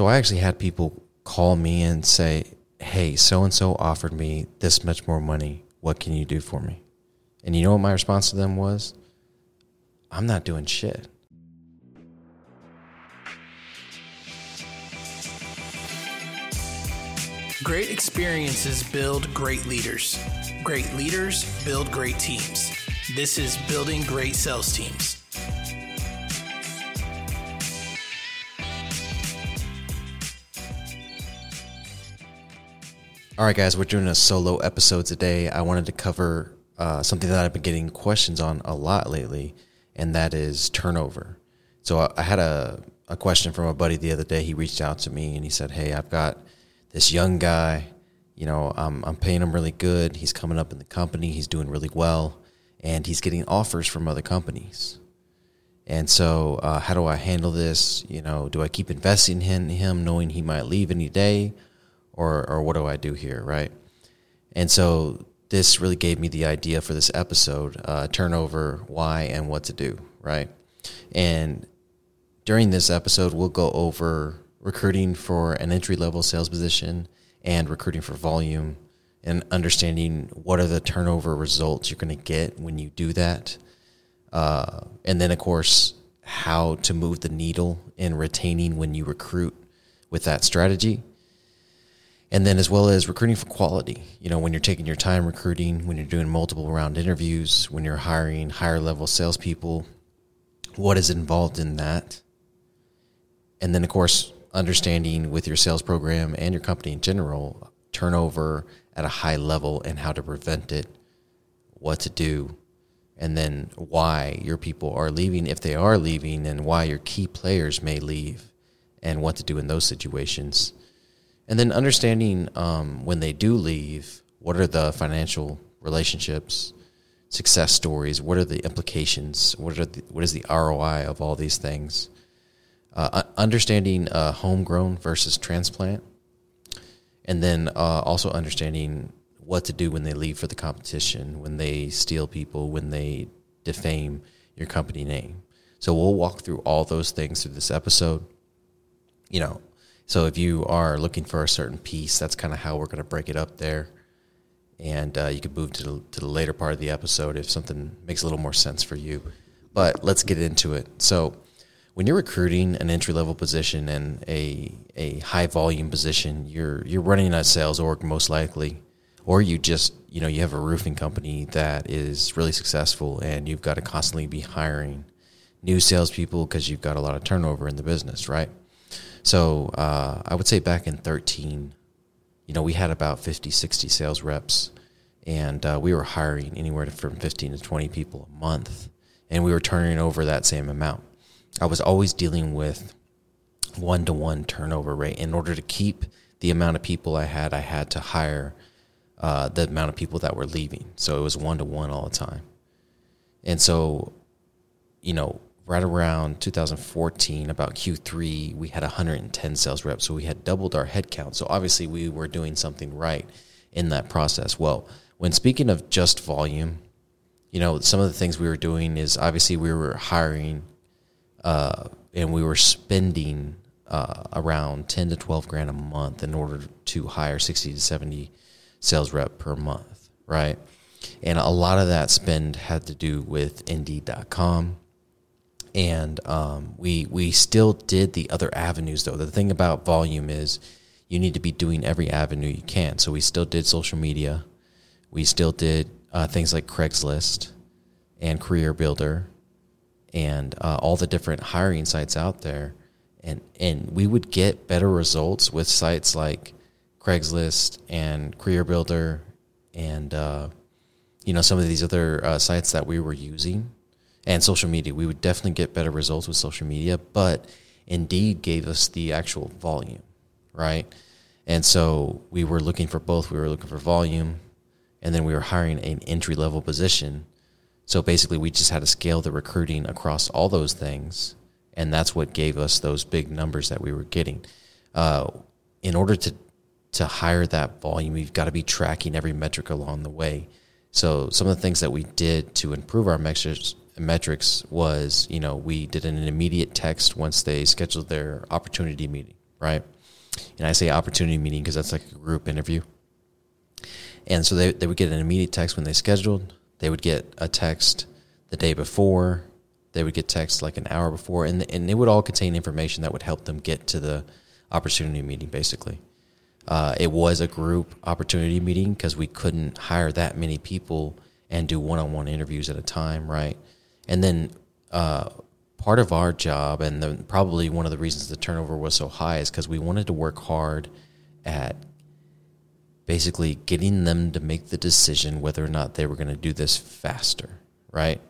So I actually had people call me and say, "Hey, so and so offered me this much more money. What can you do for me?" And you know what my response to them was? I'm not doing shit. Great experiences build great leaders. Great leaders build great teams. This is Building Great Sales Teams. All right, guys, we're doing a solo episode today. I wanted to cover uh, something that I've been getting questions on a lot lately, and that is turnover. So I, I had a, a question from a buddy the other day. He reached out to me and he said, Hey, I've got this young guy. You know, I'm, I'm paying him really good. He's coming up in the company, he's doing really well, and he's getting offers from other companies. And so, uh, how do I handle this? You know, do I keep investing in him, knowing he might leave any day, or or what do I do here, right? And so, this really gave me the idea for this episode: uh, turnover, why, and what to do, right? And during this episode, we'll go over recruiting for an entry level sales position and recruiting for volume, and understanding what are the turnover results you're going to get when you do that uh, and then, of course, how to move the needle in retaining when you recruit with that strategy. And then, as well as recruiting for quality, you know, when you're taking your time recruiting, when you're doing multiple round interviews, when you're hiring higher level salespeople, what is involved in that? And then, of course, understanding with your sales program and your company in general, turnover at a high level and how to prevent it, what to do, and then why your people are leaving if they are leaving and why your key players may leave and what to do in those situations and then understanding um, when they do leave what are the financial relationships success stories what are the implications what are the, what is the roi of all these things uh, understanding uh, homegrown versus transplant and then uh, also understanding what to do when they leave for the competition, when they steal people, when they defame your company name. So we'll walk through all those things through this episode. You know, so if you are looking for a certain piece, that's kind of how we're going to break it up there. And uh, you can move to the, to the later part of the episode if something makes a little more sense for you. But let's get into it. So when you're recruiting an entry level position and a a high volume position, you're you're running a sales org most likely or you just you know you have a roofing company that is really successful and you've got to constantly be hiring new salespeople because you've got a lot of turnover in the business, right? So uh, I would say back in 13, you know, we had about 50, 60 sales reps, and uh, we were hiring anywhere from 15 to 20 people a month, and we were turning over that same amount. I was always dealing with one to one turnover rate. In order to keep the amount of people I had, I had to hire uh, the amount of people that were leaving. So it was one to one all the time. And so, you know, right around 2014, about Q3, we had 110 sales reps. So we had doubled our headcount. So obviously, we were doing something right in that process. Well, when speaking of just volume, you know, some of the things we were doing is obviously we were hiring uh, and we were spending uh, around 10 to 12 grand a month in order to hire 60 to 70 sales rep per month, right? And a lot of that spend had to do with Indeed.com. And um, we we still did the other avenues though. The thing about volume is you need to be doing every avenue you can. So we still did social media. We still did uh, things like Craigslist and CareerBuilder and uh, all the different hiring sites out there. And and we would get better results with sites like Craigslist and CareerBuilder and uh, you know some of these other uh, sites that we were using and social media. We would definitely get better results with social media, but Indeed gave us the actual volume, right? And so we were looking for both. We were looking for volume, and then we were hiring an entry level position. So basically, we just had to scale the recruiting across all those things, and that's what gave us those big numbers that we were getting. Uh, in order to to hire that volume, you've got to be tracking every metric along the way. So some of the things that we did to improve our metrics metrics was, you know, we did an immediate text once they scheduled their opportunity meeting, right? And I say opportunity meeting because that's like a group interview. And so they, they would get an immediate text when they scheduled. They would get a text the day before. They would get text like an hour before, and and it would all contain information that would help them get to the opportunity meeting. Basically, uh, it was a group opportunity meeting because we couldn't hire that many people and do one-on-one interviews at a time, right? And then uh, part of our job, and the, probably one of the reasons the turnover was so high, is because we wanted to work hard at basically getting them to make the decision whether or not they were going to do this faster, right?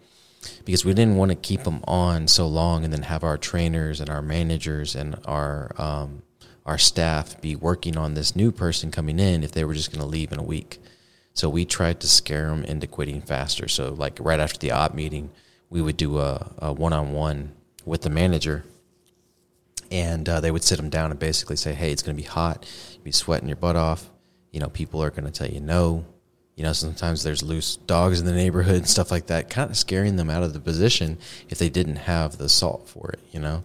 Because we didn't want to keep them on so long and then have our trainers and our managers and our um, our staff be working on this new person coming in if they were just going to leave in a week. So we tried to scare them into quitting faster. So like right after the op meeting, we would do a, a one-on-one with the manager and uh, they would sit them down and basically say, "Hey, it's going to be hot. You'll be sweating your butt off. You know, people are going to tell you no. You know, sometimes there's loose dogs in the neighborhood and stuff like that, kind of scaring them out of the position if they didn't have the salt for it. You know,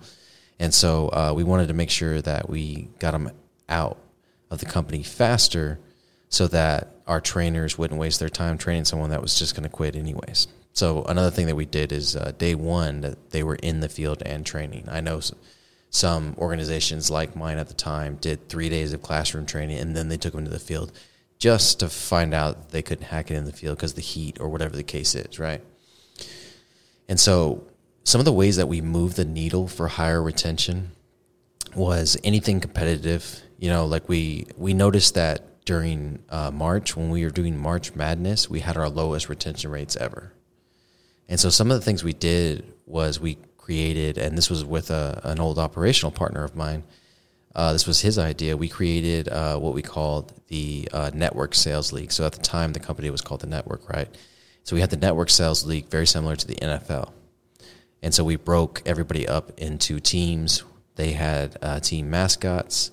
and so uh, we wanted to make sure that we got them out of the company faster, so that our trainers wouldn't waste their time training someone that was just going to quit anyways. So another thing that we did is uh, day one that they were in the field and training. I know some organizations like mine at the time did three days of classroom training and then they took them to the field just to find out they couldn't hack it in the field because the heat or whatever the case is, right? And so some of the ways that we move the needle for higher retention was anything competitive. You know, like we we noticed that during uh, March when we were doing March Madness, we had our lowest retention rates ever. And so some of the things we did was we created, and this was with a, an old operational partner of mine. Uh, this was his idea. We created uh, what we called the uh, Network Sales League. So at the time, the company was called the Network, right? So we had the Network Sales League, very similar to the NFL. And so we broke everybody up into teams. They had uh, team mascots,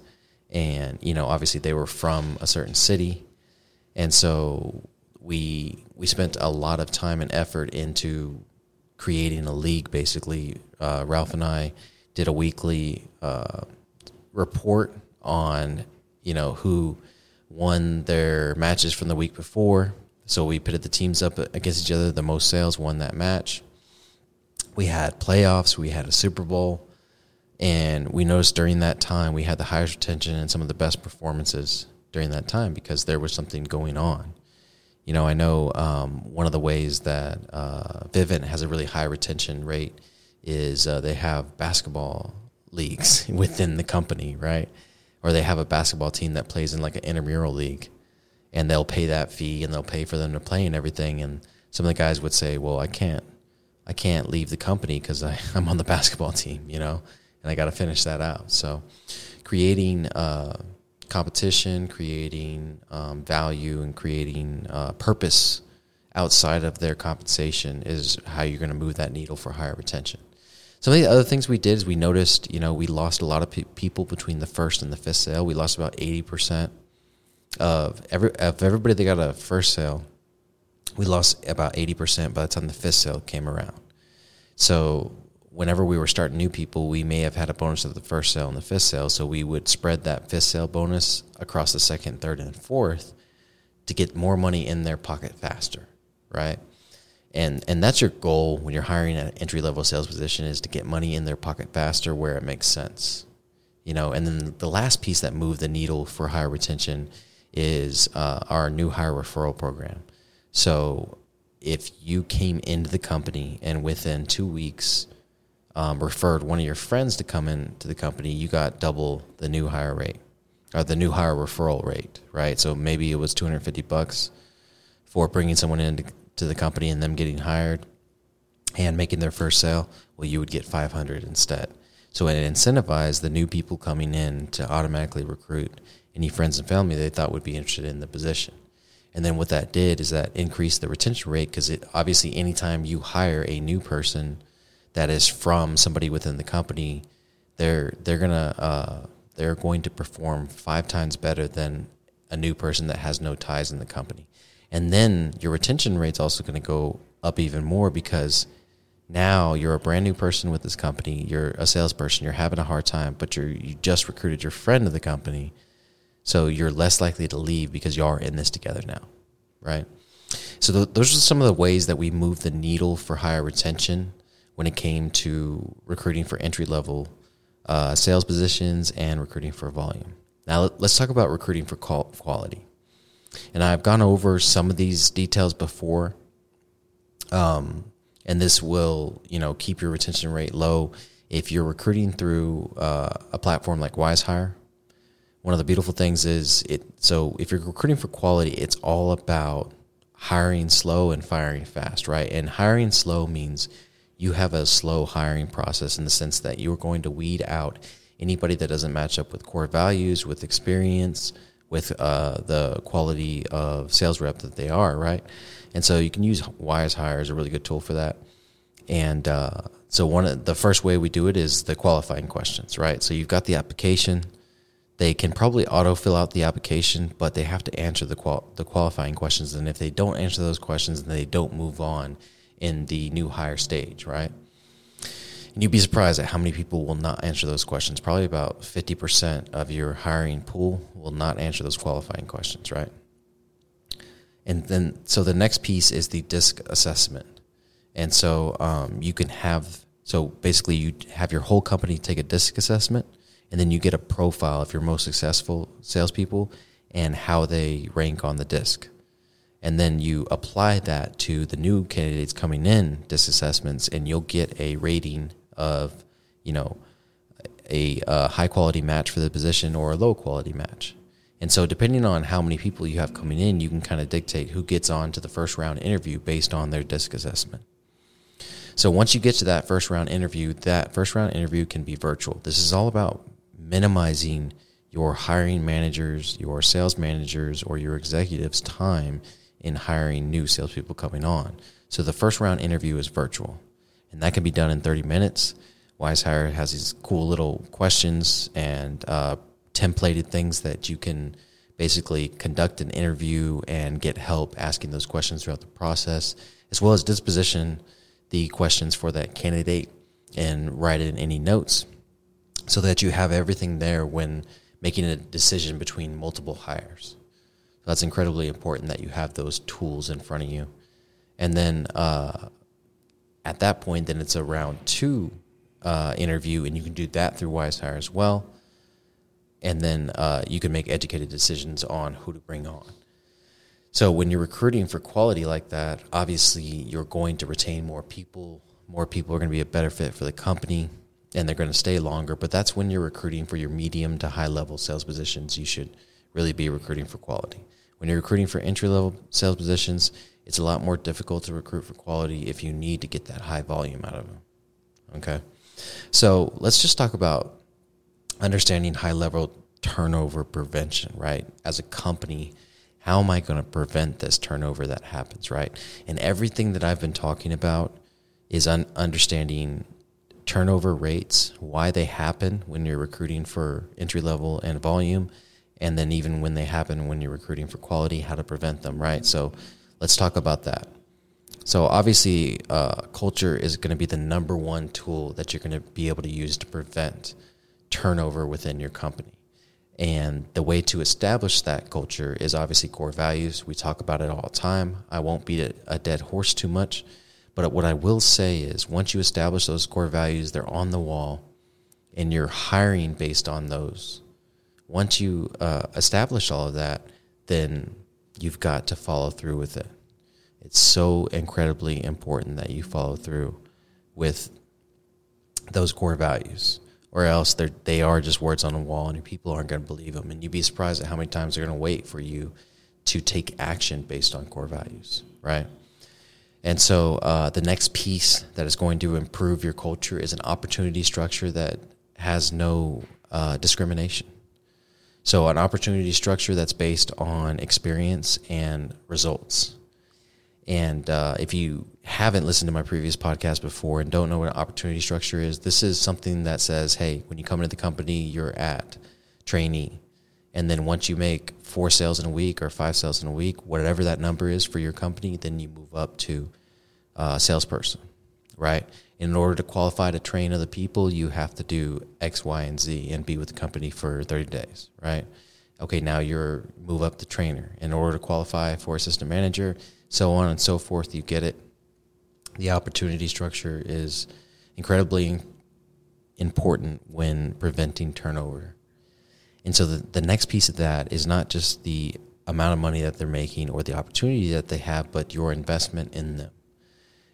and you know, obviously, they were from a certain city, and so we we spent a lot of time and effort into creating a league. Basically, uh, Ralph and I did a weekly uh, report on you know who won their matches from the week before. So we pitted the teams up against each other. The most sales won that match. We had playoffs. We had a Super Bowl. And we noticed during that time we had the highest retention and some of the best performances during that time because there was something going on you know, I know um, one of the ways that uh, Vivint has a really high retention rate is uh, they have basketball leagues within the company, right? Or they have a basketball team that plays in like an intramural league, and they'll pay that fee and they'll pay for them to play and everything. And some of the guys would say, "Well, I can't, I can't leave the company because I'm on the basketball team, you know, and I got to finish that out." So, creating uh, competition, creating um, value, and creating uh, purpose outside of their compensation is how you're going to move that needle for higher retention. Some of the other things we did is we noticed, you know, we lost a lot of pe- people between the first and the fifth sale. We lost about eighty percent of every of everybody that got a first sale. We lost about eighty percent by the time the fifth sale came around. So whenever we were starting new people, we may have had a bonus at the first sale and the fifth sale. So we would spread that fifth sale bonus across the second, third, and fourth to get more money in their pocket faster, right? And and that's your goal when you're hiring an entry level sales position is to get money in their pocket faster where it makes sense, you know. And then the last piece that moved the needle for higher retention is uh, our new hire referral program. So if you came into the company and within two weeks um, referred one of your friends to come into the company, you got double the new hire rate or the new hire referral rate, right? So maybe it was 250 bucks for bringing someone into to the company and them getting hired and making their first sale. Well, you would get 500 instead. So it incentivized the new people coming in to automatically recruit any friends and family they thought would be interested in the position. And then what that did is that increased the retention rate because it obviously anytime you hire a new person that is from somebody within the company, they're they're gonna uh, they're going to perform five times better than a new person that has no ties in the company. And then your retention rate's also going to go up even more because Now you're a brand new person with this company. You're a salesperson. You're having a hard time, but you're you just recruited your friend of the company, so you're less likely to leave because you are in this together now, right? So th- those are some of the ways that we move the needle for higher retention when it came to recruiting for entry level uh, sales positions and recruiting for volume. Now let's talk about recruiting for quality. And I've gone over some of these details before. Um, and this will, you know, keep your retention rate low if you're recruiting through uh, a platform like WizeHire. One of the beautiful things is it. So if you're recruiting for quality, it's all about hiring slow and firing fast, right? And hiring slow means you have a slow hiring process in the sense that you're going to weed out anybody that doesn't match up with core values, with experience, with uh, the quality of sales rep that they are, right? And so you can use WizeHire as a really good tool for that. And uh, so one of the first way we do it is the qualifying questions, right? So you've got the application. They can probably auto fill out the application, but they have to answer the qual- the qualifying questions. And if they don't answer those questions, then they don't move on in the new hire stage, right? And you'd be surprised at how many people will not answer those questions. Probably about 50% of your hiring pool will not answer those qualifying questions, right? And then, so the next piece is the disc assessment. And so um, you can have, so basically, you have your whole company take a disc assessment, and then you get a profile of your most successful salespeople and how they rank on the disc. And then you apply that to the new candidates coming in, disc assessments, and you'll get a rating of, you know, a, a high quality match for the position or a low quality match. And so, depending on how many people you have coming in, you can kind of dictate who gets on to the first round interview based on their disc assessment. So, once you get to that first round interview, that first round interview can be virtual. This is all about minimizing your hiring managers, your sales managers, or your executives' time in hiring new salespeople coming on. So, the first round interview is virtual and that can be done in 30 minutes. WizeHire has these cool little questions and uh, templated things that you can basically conduct an interview and get help asking those questions throughout the process, as well as disposition the questions for that candidate and write in any notes so that you have everything there when making a decision between multiple hires. So that's incredibly important that you have those tools in front of you. And then uh, at that point, then it's a round two uh, interview, and you can do that through WizeHire as well. And then uh, you can make educated decisions on who to bring on. So when you're recruiting for quality like that, obviously you're going to retain more people. More people are going to be a better fit for the company, and they're going to stay longer. But that's when you're recruiting for your medium to high level sales positions. You should really be recruiting for quality. When you're recruiting for entry level sales positions, it's a lot more difficult to recruit for quality if you need to get that high volume out of them. Okay. So let's just talk about understanding high level turnover prevention, right? As a company, how am I going to prevent this turnover that happens, right? And everything that I've been talking about is un- understanding turnover rates, why they happen when you're recruiting for entry level and volume, and then even when they happen when you're recruiting for quality, how to prevent them, right? So Let's talk about that. So obviously, uh, culture is going to be the number one tool that you're going to be able to use to prevent turnover within your company. And the way to establish that culture is obviously core values. We talk about it all the time. I won't beat a, a dead horse too much. But what I will say is once you establish those core values, they're on the wall and you're hiring based on those. Once you uh, establish all of that, then you've got to follow through with it. It's so incredibly important that you follow through with those core values, or else they they are just words on a wall, and people aren't going to believe them. And you'd be surprised at how many times they're going to wait for you to take action based on core values, right? And so uh, the next piece that is going to improve your culture is an opportunity structure that has no uh, discrimination. So, an opportunity structure that's based on experience and results. And uh, if you haven't listened to my previous podcast before and don't know what an opportunity structure is, this is something that says, hey, when you come into the company, you're at trainee. And then once you make four sales in a week or five sales in a week, whatever that number is for your company, then you move up to uh, salesperson. right? In order to qualify to train other people, you have to do X, Y, and Z and be with the company for 30 days, right? Okay, now you're move up to trainer. In order to qualify for assistant manager, so on and so forth, you get it. The opportunity structure is incredibly important when preventing turnover. And so the, the next piece of that is not just the amount of money that they're making or the opportunity that they have, but your investment in them.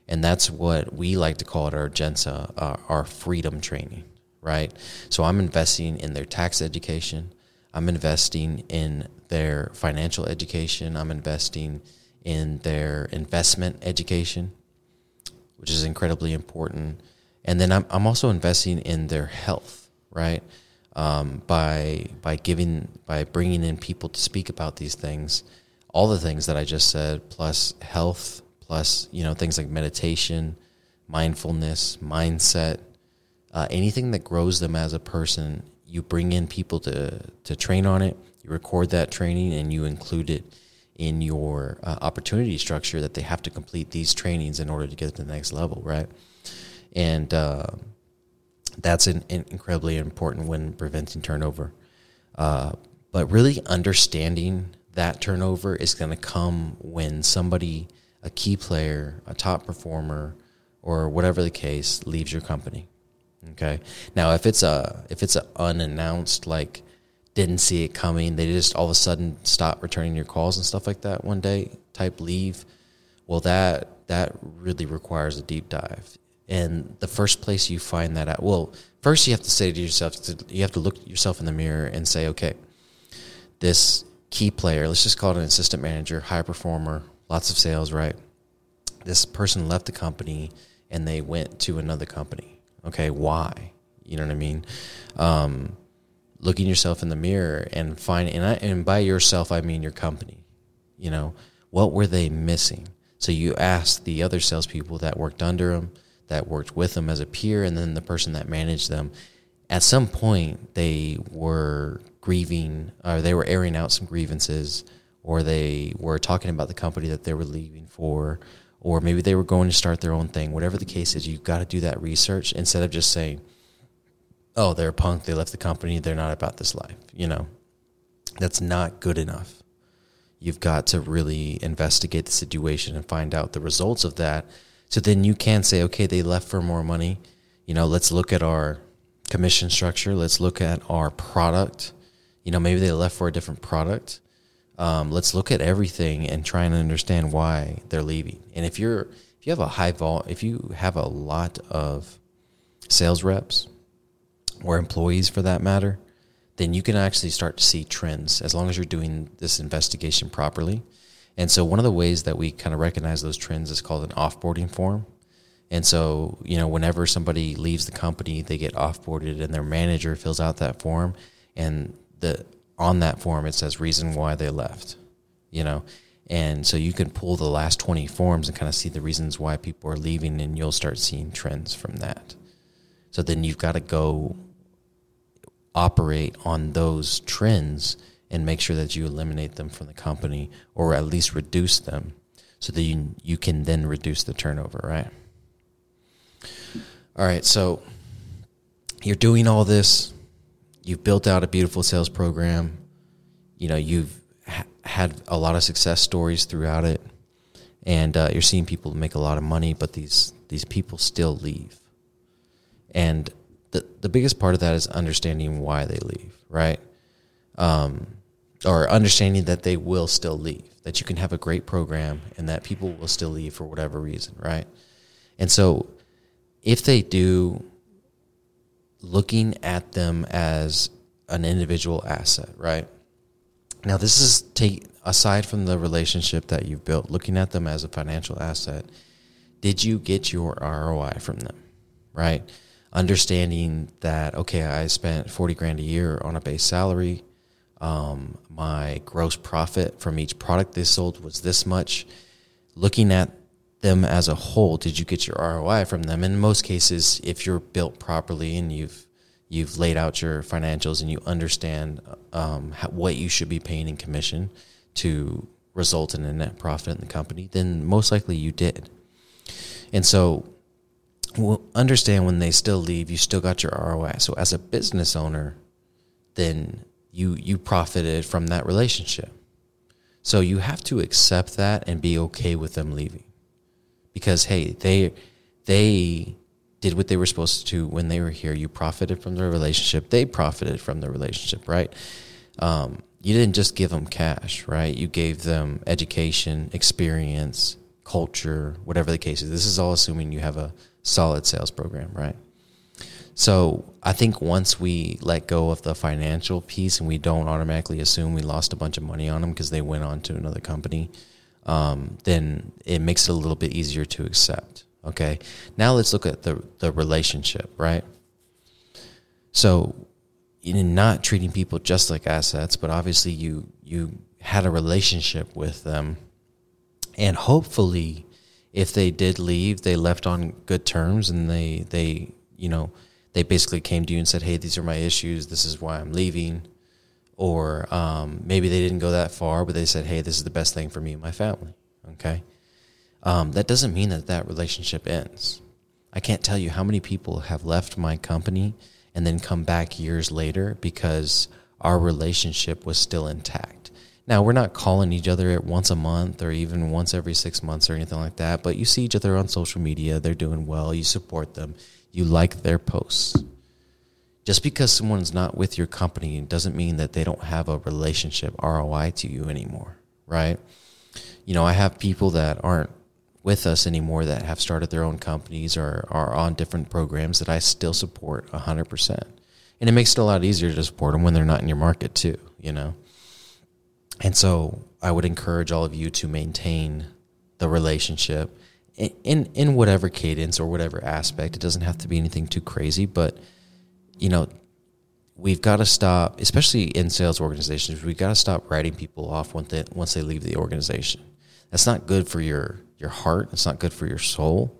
And that's what we like to call it our Gensa, uh, our freedom training, right? So I'm investing in their tax education. I'm investing in their financial education. I'm investing in their investment education, which is incredibly important. And then I'm, I'm also investing in their health, right? um, by by giving by bringing in people to speak about these things, all the things that I just said, plus health, plus you know things like meditation, mindfulness, mindset, uh, anything that grows them as a person. You bring in people to to train on it. You record that training and you include it in your uh, opportunity structure that they have to complete these trainings in order to get to the next level, right? And uh, that's an, an incredibly important when preventing turnover. Uh, but really understanding that turnover is going to come when somebody, a key player, a top performer, or whatever the case, leaves your company. Okay. Now, if it's a if it's a unannounced like didn't see it coming, they just all of a sudden stop returning your calls and stuff like that one day type leave. Well, that that really requires a deep dive. And the first place you find that out, well, first you have to say to yourself, you have to look yourself in the mirror and say, okay, this key player, let's just call it an assistant manager, high performer, lots of sales, right? This person left the company and they went to another company. Okay, why? You know what I mean? Um, looking yourself in the mirror and find, and, I, and by yourself, I mean your company. You know, what were they missing? So you ask the other salespeople that worked under them that worked with them as a peer and then the person that managed them at some point they were grieving or they were airing out some grievances or they were talking about the company that they were leaving for or maybe they were going to start their own thing whatever the case is you've got to do that research instead of just saying oh they're a punk they left the company they're not about this life you know that's not good enough you've got to really investigate the situation and find out the results of that so then you can say, okay, they left for more money. You know, let's look at our commission structure. Let's look at our product. You know, maybe they left for a different product. Um, let's look at everything and try and understand why they're leaving. And if you're if you have a high vol, if you have a lot of sales reps or employees for that matter, then you can actually start to see trends as long as you're doing this investigation properly. And so one of the ways that we kind of recognize those trends is called an offboarding form. And so, you know, whenever somebody leaves the company, they get offboarded and their manager fills out that form and the on that form it says reason why they left. You know, and so you can pull the last 20 forms and kind of see the reasons why people are leaving and you'll start seeing trends from that. So then you've got to go operate on those trends and make sure that you eliminate them from the company or at least reduce them so that you, you can then reduce the turnover, right? All right, so you're doing all this. You've built out a beautiful sales program. You know, you've ha- had a lot of success stories throughout it, and uh, you're seeing people make a lot of money, but these these people still leave. And the the biggest part of that is understanding why they leave, right? Um, or understanding that they will still leave, that you can have a great program and that people will still leave for whatever reason, right? And so if they do, looking at them as an individual asset, right? Now, this is take aside from the relationship that you've built, looking at them as a financial asset. Did you get your ROI from them, right? Understanding that okay, I spent forty grand a year on a base salary um, my gross profit from each product they sold was this much. Looking at them as a whole, did you get your ROI from them? In most cases, if you're built properly and you've you've laid out your financials and you understand um, how, what you should be paying in commission to result in a net profit in the company, then most likely you did. And so, understand when they still leave, you still got your ROI. So as a business owner, then you you profited from that relationship. So you have to accept that and be okay with them leaving. Because hey, they they did what they were supposed to when they were here. You profited from the relationship. They profited from the relationship, right? Um, you didn't just give them cash, right? You gave them education, experience, culture, whatever the case is. This is all assuming you have a solid sales program, right? So I think once we let go of the financial piece and we don't automatically assume we lost a bunch of money on them because they went on to another company, um, then it makes it a little bit easier to accept. Okay. Now let's look at the the relationship, right? So, in not treating people just like assets, but obviously you you had a relationship with them and hopefully if they did leave they left on good terms and they they you know they basically came to you and said hey these are my issues this is why i'm leaving or um, maybe they didn't go that far but they said hey this is the best thing for me and my family okay um, that doesn't mean that that relationship ends i can't tell you how many people have left my company and then come back years later because our relationship was still intact now, we're not calling each other once a month or even once every six months or anything like that, but you see each other on social media. They're doing well. You support them. You like their posts. Just because someone's not with your company doesn't mean that they don't have a relationship ROI to you anymore, right? You know, I have people that aren't with us anymore that have started their own companies or are on different programs that I still support 100%. And it makes it a lot easier to support them when they're not in your market, too, you know? And so I would encourage all of you to maintain the relationship in, in, in whatever cadence or whatever aspect. It doesn't have to be anything too crazy, but you know, we've got to stop, especially in sales organizations, we've got to stop writing people off once they, once they leave the organization. That's not good for your your heart. It's not good for your soul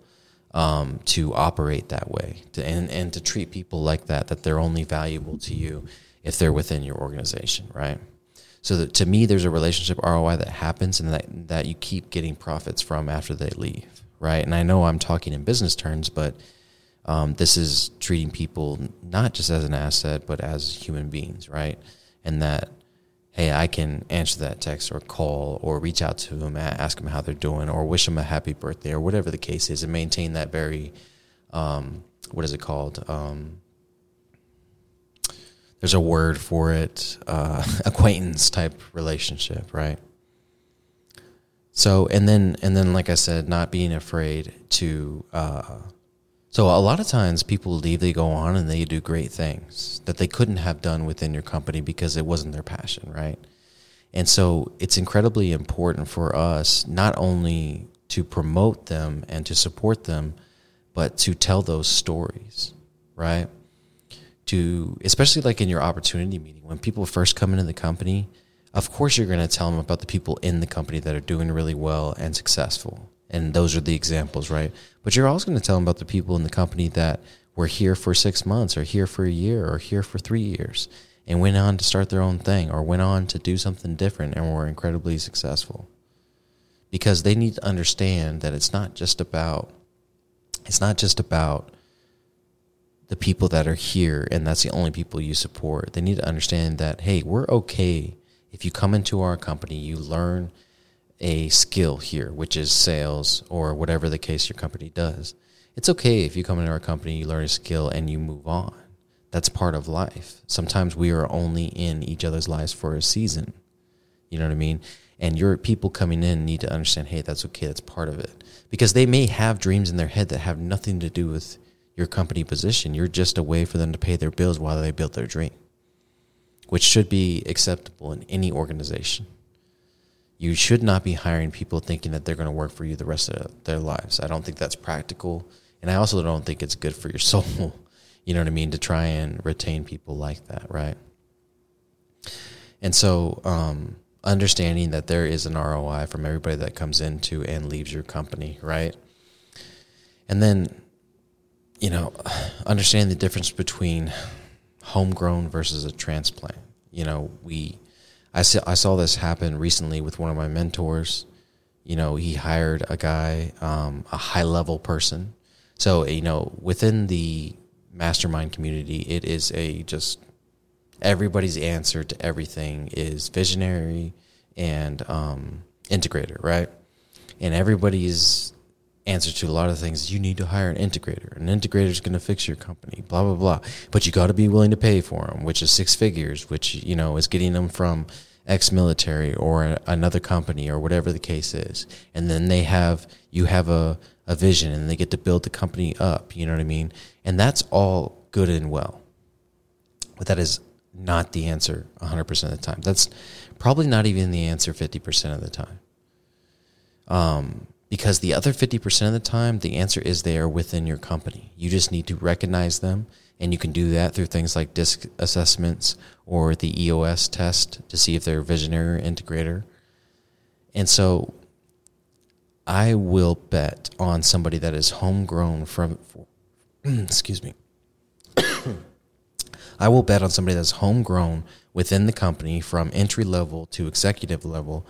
um, to operate that way, to, and and to treat people like that. That they're only valuable to you if they're within your organization, right? So that to me, there's a relationship ROI that happens and that, that you keep getting profits from after they leave, right? And I know I'm talking in business terms, but um, this is treating people not just as an asset, but as human beings, right? And that, hey, I can answer that text or call or reach out to them, ask them how they're doing, or wish them a happy birthday or whatever the case is, and maintain that very, um, what is it called? Um, there's a word for it, uh, acquaintance type relationship, right? So and then and then like I said, not being afraid to. Uh, so a lot of times people leave, they go on and they do great things that they couldn't have done within your company because it wasn't their passion, right? And so it's incredibly important for us not only to promote them and to support them, but to tell those stories, right? to especially like in your opportunity meeting when people first come into the company of course you're going to tell them about the people in the company that are doing really well and successful and those are the examples right but you're also going to tell them about the people in the company that were here for six months or here for a year or here for three years and went on to start their own thing or went on to do something different and were incredibly successful because they need to understand that it's not just about it's not just about the people that are here and that's the only people you support. They need to understand that, hey, we're okay if you come into our company, you learn a skill here, which is sales or whatever the case your company does. It's okay if you come into our company, you learn a skill and you move on. That's part of life. Sometimes we are only in each other's lives for a season. You know what I mean? And your people coming in need to understand, hey, that's okay, that's part of it. Because they may have dreams in their head that have nothing to do with your company position. You're just a way for them to pay their bills while they build their dream, which should be acceptable in any organization. You should not be hiring people thinking that they're going to work for you the rest of their lives. I don't think that's practical. And I also don't think it's good for your soul, you know what I mean, to try and retain people like that, right? And so, um, understanding that there is an ROI from everybody that comes into and leaves your company, right? And then you know, understand the difference between homegrown versus a transplant. You know, we, I saw, I saw this happen recently with one of my mentors. You know, he hired a guy, um, a high level person So, you know, within the mastermind community, it is a just everybody's answer to everything is visionary and um, integrator, right? And everybody's answer to a lot of things you need to hire an integrator. An integrator is going to fix your company, blah blah blah. But you got to be willing to pay for them, which is six figures, which you know is getting them from ex-military or another company or whatever the case is. And then they have you have a a vision and they get to build the company up, you know what I mean? And that's all good and well. But that is not the answer 100% of the time. That's probably not even the answer 50% of the time. Um, because the other 50% of the time, the answer is they are within your company. You just need to recognize them, and you can do that through things like disc assessments or the EOS test to see if they're a visionary or integrator. And so I will bet on somebody that is homegrown from, for, excuse me. I will bet on somebody that's homegrown within the company from entry level to executive level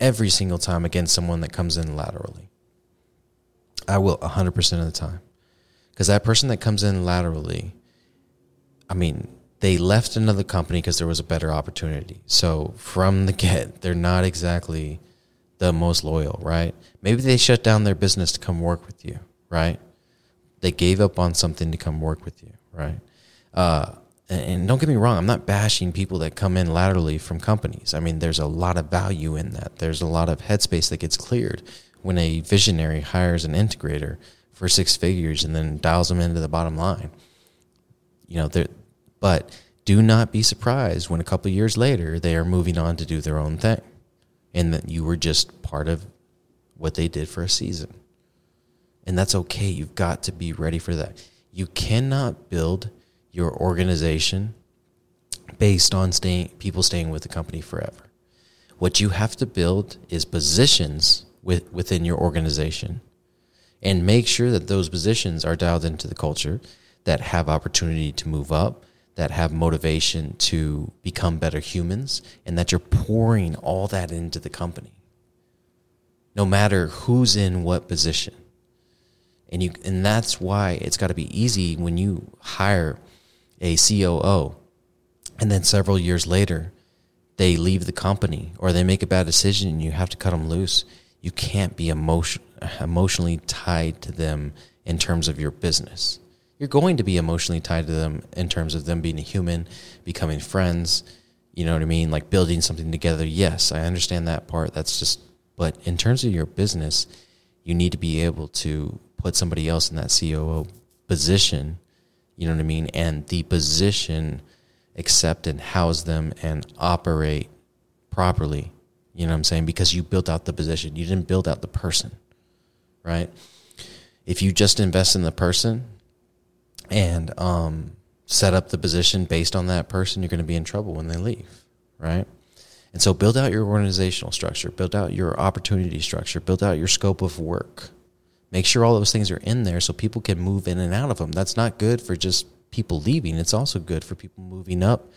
every single time against someone that comes in laterally. I will 100% of the time. Because that person that comes in laterally, I mean, they left another company because there was a better opportunity. So from the get, they're not exactly the most loyal, right? Maybe they shut down their business to come work with you, right? They gave up on something to come work with you, right? Uh, and don't get me wrong, I'm not bashing people that come in laterally from companies. I mean, there's a lot of value in that. There's a lot of headspace that gets cleared when a visionary hires an integrator for six figures and then dials them into the bottom line. You know, but do not be surprised when a couple years later they are moving on to do their own thing, and that you were just part of what they did for a season. And that's okay. You've got to be ready for that. You cannot build your organization based on staying people staying with the company forever. What you have to build is positions with, within your organization and make sure that those positions are dialed into the culture that have opportunity to move up, that have motivation to become better humans, and that you're pouring all that into the company. No matter who's in what position. And you and that's why it's got to be easy when you hire a COO, and then several years later, they leave the company or they make a bad decision and you have to cut them loose. You can't be emotion, emotionally tied to them in terms of your business. You're going to be emotionally tied to them in terms of them being a human, becoming friends, you know what I mean? Like building something together. Yes, I understand that part. That's just, but in terms of your business, you need to be able to put somebody else in that COO position you know what I mean? And the position accept and house them and operate properly. You know what I'm saying? Because you built out the position. You didn't build out the person. Right? If you just invest in the person and um, set up the position based on that person, you're going to be in trouble when they leave. Right? And so build out your organizational structure, build out your opportunity structure, build out your scope of work. Make sure all those things are in there so people can move in and out of them. That's not good for just people leaving. It's also good for people moving up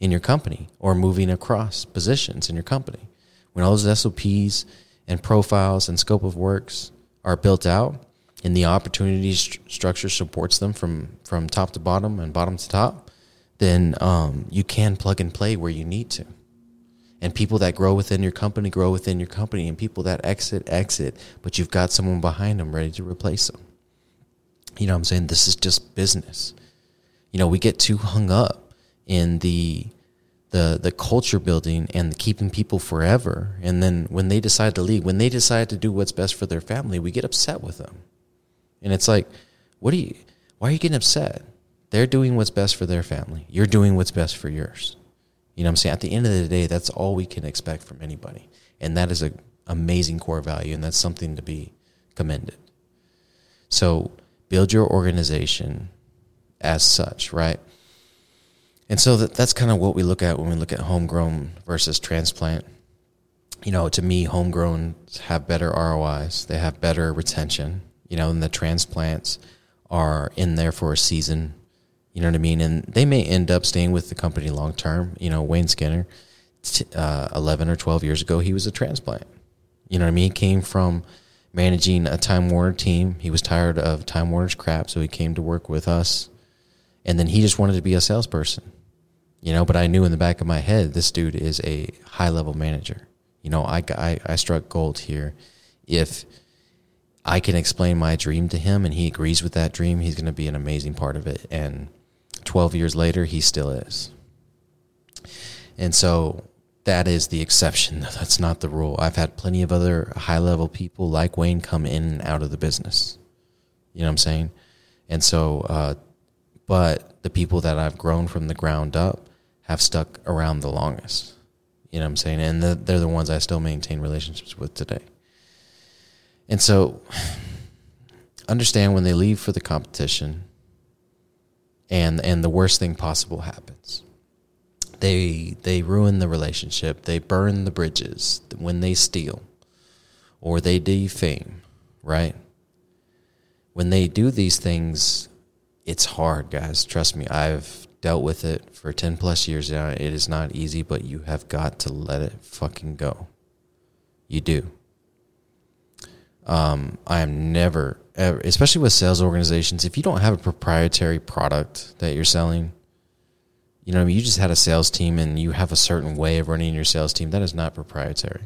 in your company or moving across positions in your company. When all those SOPs and profiles and scope of works are built out and the opportunity st- structure supports them from, from top to bottom and bottom to top, then um, you can plug and play where you need to and people that grow within your company grow within your company. And people that exit exit. But you've got someone behind them ready to replace them. You know what i'm saying? This is just business. You know we get too hung up in the the the culture building and keeping people forever. And then when they decide to leave when they decide to do what's best for their family we get upset with them. And it's like what are you why are you getting upset? They're doing what's best for their family. You're doing what's best for yours you know what I'm saying? At the end of the day, that's all we can expect from anybody. And that is an amazing core value, and that's something to be commended. So build your organization as such, right? And so that, that's kind of what we look at when we look at homegrown versus transplant. You know, to me, homegrown have better ROIs, they have better retention, you know, and the transplants are in there for a season you know what I mean? And they may end up staying with the company long term. You know, Wayne Skinner, uh, 11 or 12 years ago, he was a transplant. You know what I mean? He came from managing a Time Warner team. He was tired of Time Warner's crap, so he came to work with us. And then he just wanted to be a salesperson, you know. But I knew in the back of my head, this dude is a high level manager. You know, I, I, I struck gold here. If I can explain my dream to him and he agrees with that dream, he's going to be an amazing part of it. And 12 years later, he still is. And so that is the exception. That's not the rule. I've had plenty of other high level people like Wayne come in and out of the business. You know what I'm saying? And so, uh, but the people that I've grown from the ground up have stuck around the longest. You know what I'm saying? And the, they're the ones I still maintain relationships with today. And so, understand when they leave for the competition, and and the worst thing possible happens they they ruin the relationship. They burn the bridges when they steal or they defame, right? When they do these things, it's hard, guys. Trust me. I've dealt with it for 10 plus years now. It is not easy, but you have got to let it fucking go. You do. Um, I am never, ever, especially with sales organizations, if you don't have a proprietary product that you're selling, you know, I mean, you just had a sales team and you have a certain way of running your sales team. That is not proprietary.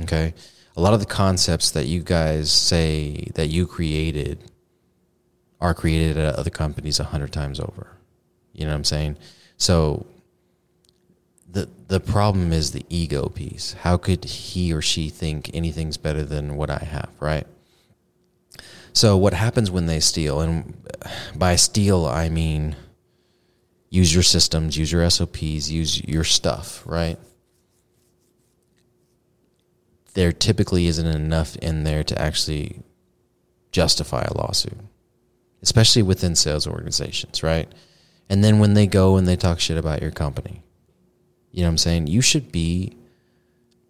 Okay. A lot of the concepts that you guys say that you created are created at other companies a hundred times over. You know what I'm saying? So the the problem is the ego piece. How could he or she think anything's better than what I have, right? So what happens when they steal? And by steal, I mean use your systems, use your SOPs, use your stuff, right? There typically isn't enough in there to actually justify a lawsuit, especially within sales organizations, right? And then when they go and they talk shit about your company, you know what I'm saying? You should be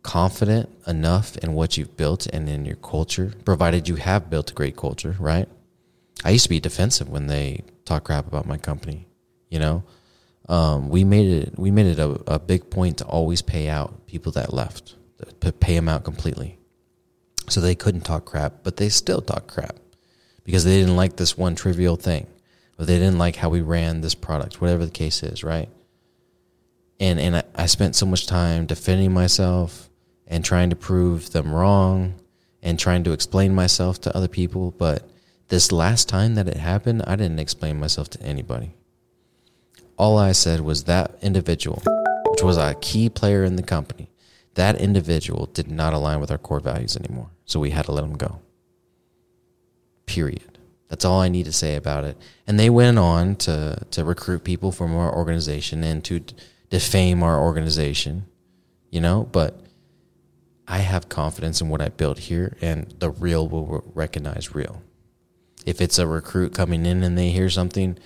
confident enough in what you've built and in your culture, provided you have built a great culture, right? I used to be defensive when they talk crap about my company you know, um, we made it we made it a, a, big point to always pay out people that left, to pay them out completely, so they couldn't talk crap, but they still talk crap because they didn't like this one trivial thing, or they didn't like how we ran this product, whatever the case is, right? And and I, I spent so much time defending myself and trying to prove them wrong and trying to explain myself to other people, but this last time that it happened, I didn't explain myself to anybody all I said was that individual, which was a key player in the company, that individual did not align with our core values anymore. So we had to let him go. Period. That's all I need to say about it. And they went on to, to recruit people from our organization and to defame our organization, you know, but I have confidence in what I built here and the real will recognize real. If it's a recruit coming in and they hear something,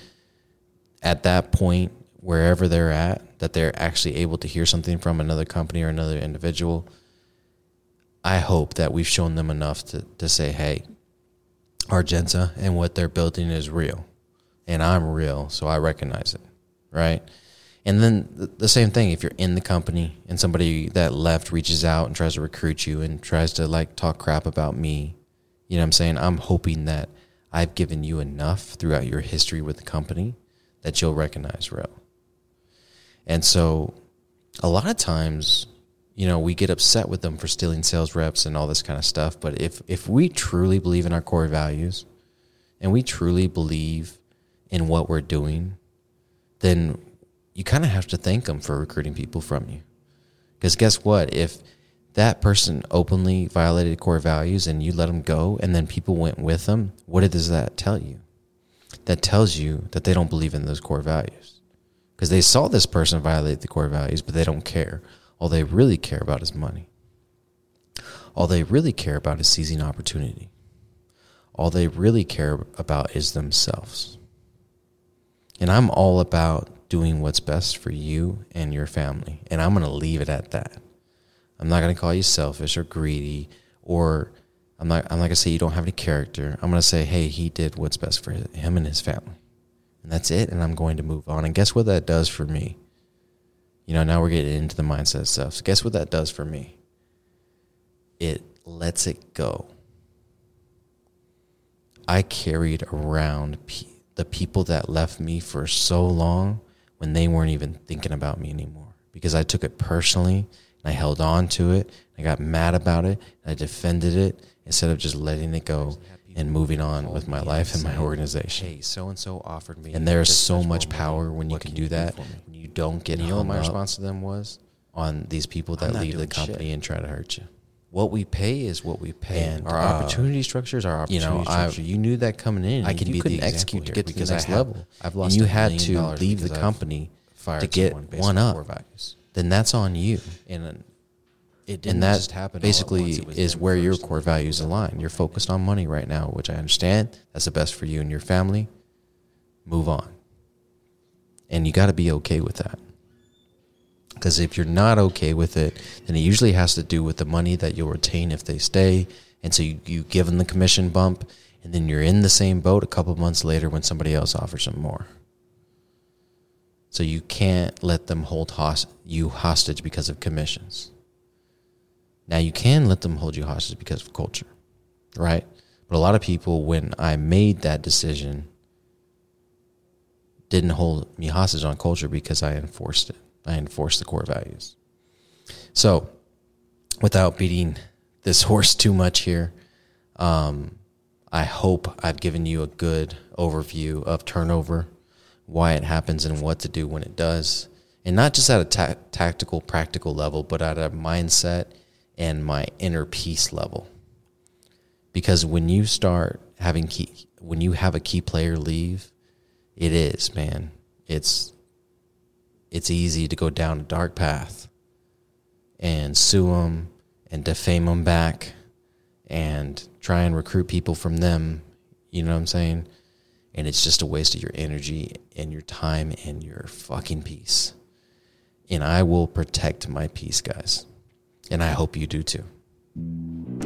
at that point, wherever they're at, that they're actually able to hear something from another company or another individual, I hope that we've shown them enough to, to say, hey, Argenta and what they're building is real. And I'm real, so I recognize it. Right. And then the same thing, if you're in the company and somebody that left reaches out and tries to recruit you and tries to like talk crap about me, you know what I'm saying? I'm hoping that I've given you enough throughout your history with the company that you'll recognize real. And so a lot of times, you know, we get upset with them for stealing sales reps and all this kind of stuff. But if, if we truly believe in our core values and we truly believe in what we're doing, then you kind of have to thank them for recruiting people from you. Because guess what? If that person openly violated core values and you let them go and then people went with them, what does that tell you? that tells you that they don't believe in those core values. Because they saw this person violate the core values, but they don't care. All they really care about is money. All they really care about is seizing opportunity. All they really care about is themselves. And I'm all about doing what's best for you and your family. And I'm going to leave it at that. I'm not going to call you selfish or greedy or I'm not I'm not gonna say you don't have any character. I'm gonna say, hey, he did what's best for him and his family, and that's it. And I'm going to move on. And guess what that does for me? You know, now we're getting into the mindset stuff. So guess what that does for me? It lets it go. I carried around pe- the people that left me for so long when they weren't even thinking about me anymore because I took it personally and I held on to it. I got mad about it. And I defended it instead of just letting it go and moving on with my life and my organization. Hey, so and so offered me. And there's so much power when you can, can do that. when you don't get You know what my response to them was? on these people that leave the company shit. and try to hurt you. What we pay is what we pay. And, our uh, opportunity structures are You opportunity know, I structure. you knew that coming in. I and can you be the execute to get to the I next have- level. I've and lost you a had to leave the company to get one up. Then that's on you. and it didn't and that just happen. basically once. It was is where your core values align. You're focused on money right now, which I understand. That's the best for you and your family. Move on. And you got to be okay with that. Because if you're not okay with it, then it usually has to do with the money that you'll retain if they stay. And so you, you give them the commission bump, and then you're in the same boat a couple months later when somebody else offers them more. So you can't let them hold host- you hostage because of commissions. Now you can let them hold you hostage because of culture, right? But a lot of people, when I made that decision, didn't hold me hostage on culture because I enforced it. I enforced the core values. So, without beating this horse too much here, um, I hope I've given you a good overview of turnover, why it happens, and what to do when it does. And not just at a ta- tactical, practical level, but at a mindset and my inner peace level. Because when you start having key, when you have a key player leave, it is, man. It's it's easy to go down a dark path and sue them and defame them back and try and recruit people from them. You know what I'm saying? And it's just a waste of your energy and your time and your fucking peace. And I will protect my peace, guys. And I hope you do too.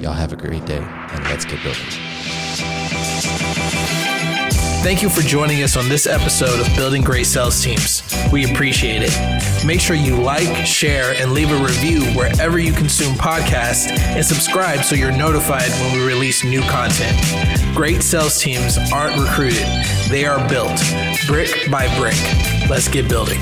Y'all have a great day and let's get building. Thank you for joining us on this episode of Building Great Sales Teams. We appreciate it. Make sure you like, share, and leave a review wherever you consume podcasts and subscribe so you're notified when we release new content. Great sales teams aren't recruited, they are built brick by brick. Let's get building.